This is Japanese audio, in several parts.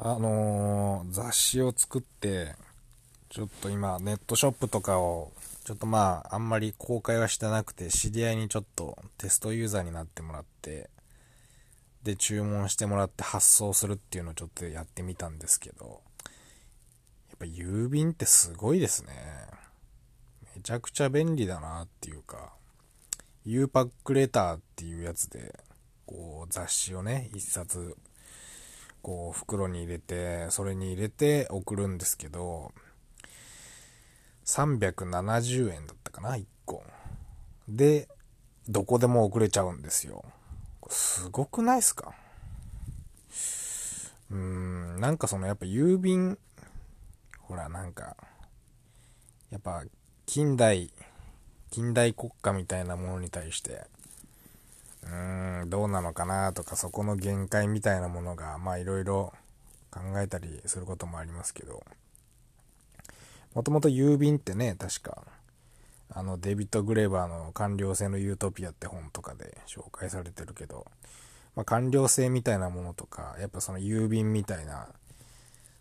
あのー、雑誌を作って、ちょっと今ネットショップとかを、ちょっとまあ、あんまり公開はしてなくて、知り合いにちょっとテストユーザーになってもらって、で、注文してもらって発送するっていうのをちょっとやってみたんですけど、やっぱ郵便ってすごいですね。めちゃくちゃ便利だなっていうか、U パックレターっていうやつで、こう雑誌をね、一冊こう袋に入れて、それに入れて送るんですけど、370円だったかな、1個。で、どこでも送れちゃうんですよ。すごくないっすか？うーん、なんかそのやっぱ郵便、ほらなんか、やっぱ近代、近代国家みたいなものに対して、うーん、どうなのかなとか、そこの限界みたいなものが、まあいろいろ考えたりすることもありますけど、もともと郵便ってね、確か、あの、デビッド・グレーバーの官僚制のユートピアって本とかで紹介されてるけど、まあ、官僚制みたいなものとか、やっぱその郵便みたいな、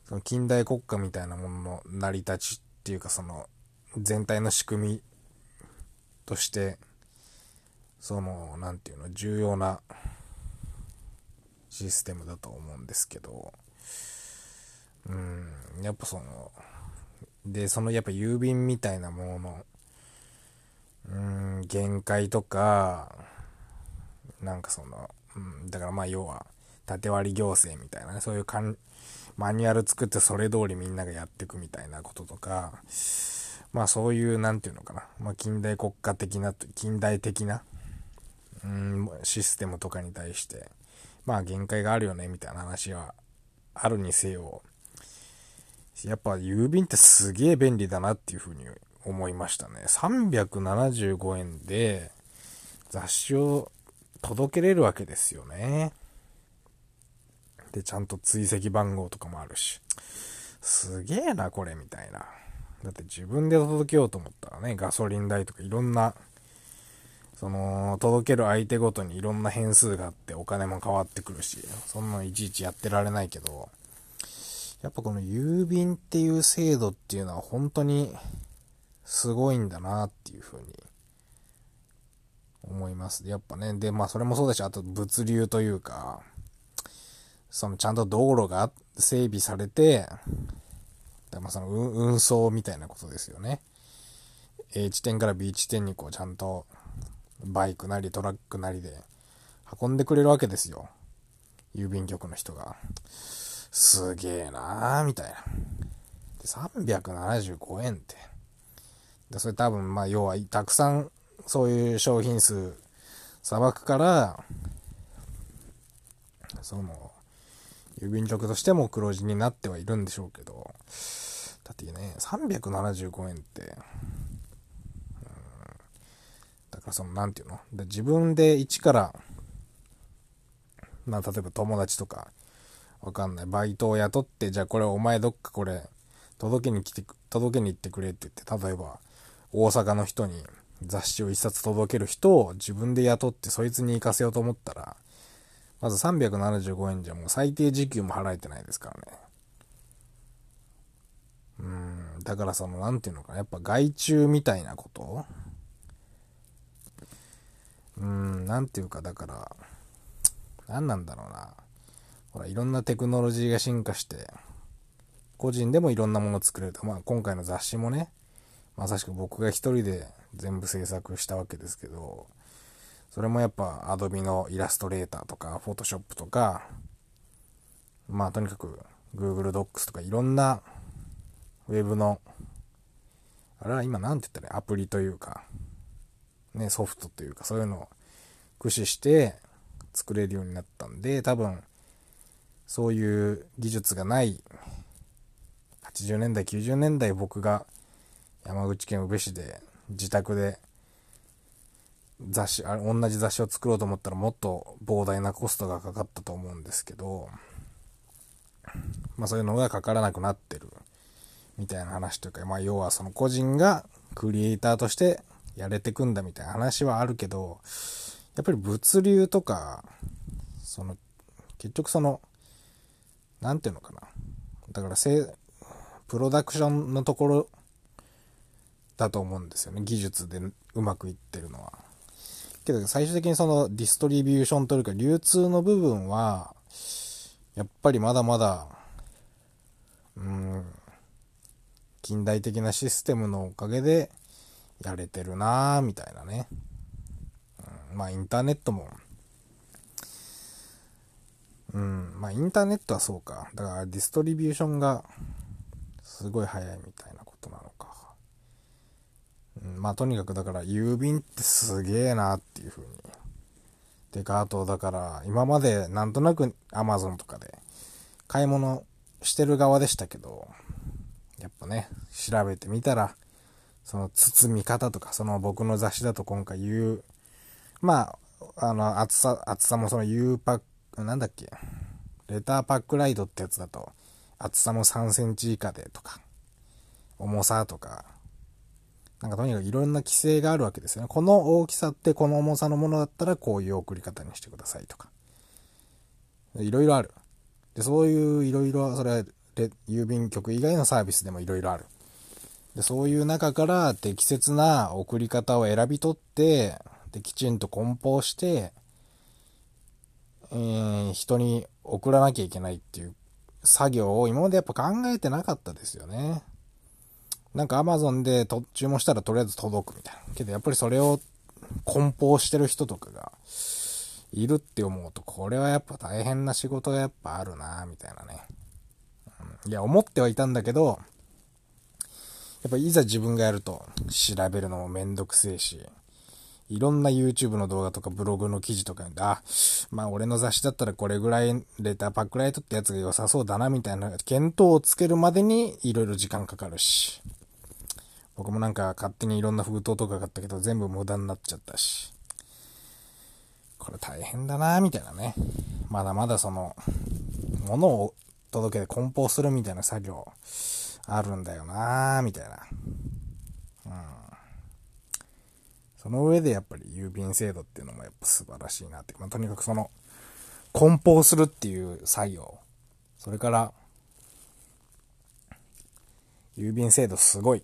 その近代国家みたいなものの成り立ちっていうかその全体の仕組みとしてその、なんていうの、重要なシステムだと思うんですけど、うん、やっぱその、で、そのやっぱ郵便みたいなものの、うん、限界とか、なんかその、うん、だからまあ要は、縦割り行政みたいなね、そういうかんマニュアル作ってそれ通りみんながやっていくみたいなこととか、まあそういう、なんていうのかな、まあ近代国家的な、近代的な、うん、システムとかに対して、まあ限界があるよね、みたいな話はあるにせよ、やっぱ郵便ってすげえ便利だなっていうふうに思いましたね。375円で雑誌を届けれるわけですよね。で、ちゃんと追跡番号とかもあるし。すげえな、これ、みたいな。だって自分で届けようと思ったらね、ガソリン代とかいろんなその、届ける相手ごとにいろんな変数があってお金も変わってくるし、そんなのいちいちやってられないけど、やっぱこの郵便っていう制度っていうのは本当にすごいんだなっていうふうに思います。やっぱね、で、まあそれもそうだし、あと物流というか、そのちゃんと道路が整備されて、でまあその運送みたいなことですよね。A 地点から B 地点にこうちゃんとバイクなりトラックなりで運んでくれるわけですよ。郵便局の人が。すげえなーみたいな。で、375円って。で、それ多分、まあ、要は、たくさん、そういう商品数、さばくから、その、郵便局としても黒字になってはいるんでしょうけど、だってね、375円って、その、なんていうの？で自分で一から、まあ、例えば友達とか、わかんない。バイトを雇って、じゃあこれお前どっかこれ、届けに来て、届けに行ってくれって言って、例えば、大阪の人に雑誌を一冊届ける人を自分で雇ってそいつに行かせようと思ったら、まず375円じゃもう最低時給も払えてないですからね。うん、だからその、なんていうのかな、やっぱ外注みたいなこと？うん、なんていうか、だから、何なんだろうな。ほら、いろんなテクノロジーが進化して、個人でもいろんなもの作れると。まあ、今回の雑誌もね、まさしく僕が一人で全部制作したわけですけど、それもやっぱ Adobe のイラストレーターとか Photoshop とか、まあとにかく Google Docs とかいろんな Web の、あれは今なんて言ったらアプリというか、ね、ソフトというかそういうのを駆使して作れるようになったんで、多分、そういう技術がない80年代、90年代僕が山口県宇部市で自宅で雑誌、あれ同じ雑誌を作ろうと思ったらもっと膨大なコストがかかったと思うんですけど、まあそういうのがかからなくなってるみたいな話というか、まあ要はその個人がクリエイターとしてやれてくんだみたいな話はあるけど、やっぱり物流とか、その、結局その、なんていうのかな。だからせ、プロダクションのところだと思うんですよね。技術でうまくいってるのは。けど最終的にそのディストリビューションというか流通の部分は、やっぱりまだまだ、うん、近代的なシステムのおかげでやれてるなぁ、みたいなね。まあインターネットも、うん、まあインターネットはそうか。だからディストリビューションがすごい早いみたいなことなのか。うん、まあとにかくだから郵便ってすげえなっていう風に。てかあとだから今までなんとなく Amazon とかで買い物してる側でしたけど、やっぱね、調べてみたら、その包み方とか、その僕の雑誌だと今回言う、まあ、あの、厚さ、厚さもその U パック、なんだっけ、レターパックライトってやつだと、厚さも3センチ以下でとか、重さとか、なんかとにかくいろんな規制があるわけですよね。この大きさってこの重さのものだったらこういう送り方にしてくださいとか。いろいろある。で、そういういろいろ、それは郵便局以外のサービスでもいろいろある。で、そういう中から適切な送り方を選び取って、で、きちんと梱包して、えー、人に送らなきゃいけないっていう作業を今までやっぱ考えてなかったですよね。なんか Amazon でと注文したらとりあえず届くみたいな。けどやっぱりそれを梱包してる人とかがいるって思うと、これはやっぱ大変な仕事がやっぱあるなみたいなね。いや、思ってはいたんだけど、やっぱいざ自分がやると調べるのもめんどくせえし、いろんな YouTube の動画とかブログの記事とかで、あ、まあ俺の雑誌だったらこれぐらいレターパックライトってやつが良さそうだなみたいな検討をつけるまでにいろいろ時間かかるし、僕もなんか勝手にいろんな封筒とか買ったけど全部無駄になっちゃったし。これ大変だなみたいなね。まだまだその、物を届けて梱包するみたいな作業あるんだよなみたいな。うん。その上でやっぱり郵便制度っていうのもやっぱ素晴らしいなって。まあ、とにかくその、梱包するっていう作業。それから、郵便制度すごい。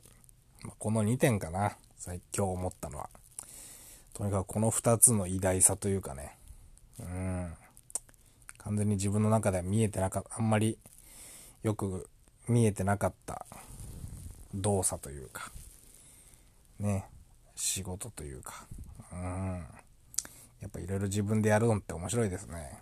この2点かな。今日思ったのは。とにかくこの2つの偉大さというかね。うん。完全に自分の中では見えてなかった、あんまりよく見えてなかった動作というか、ね、仕事というか、うん。やっぱいろいろ自分でやるのって面白いですね。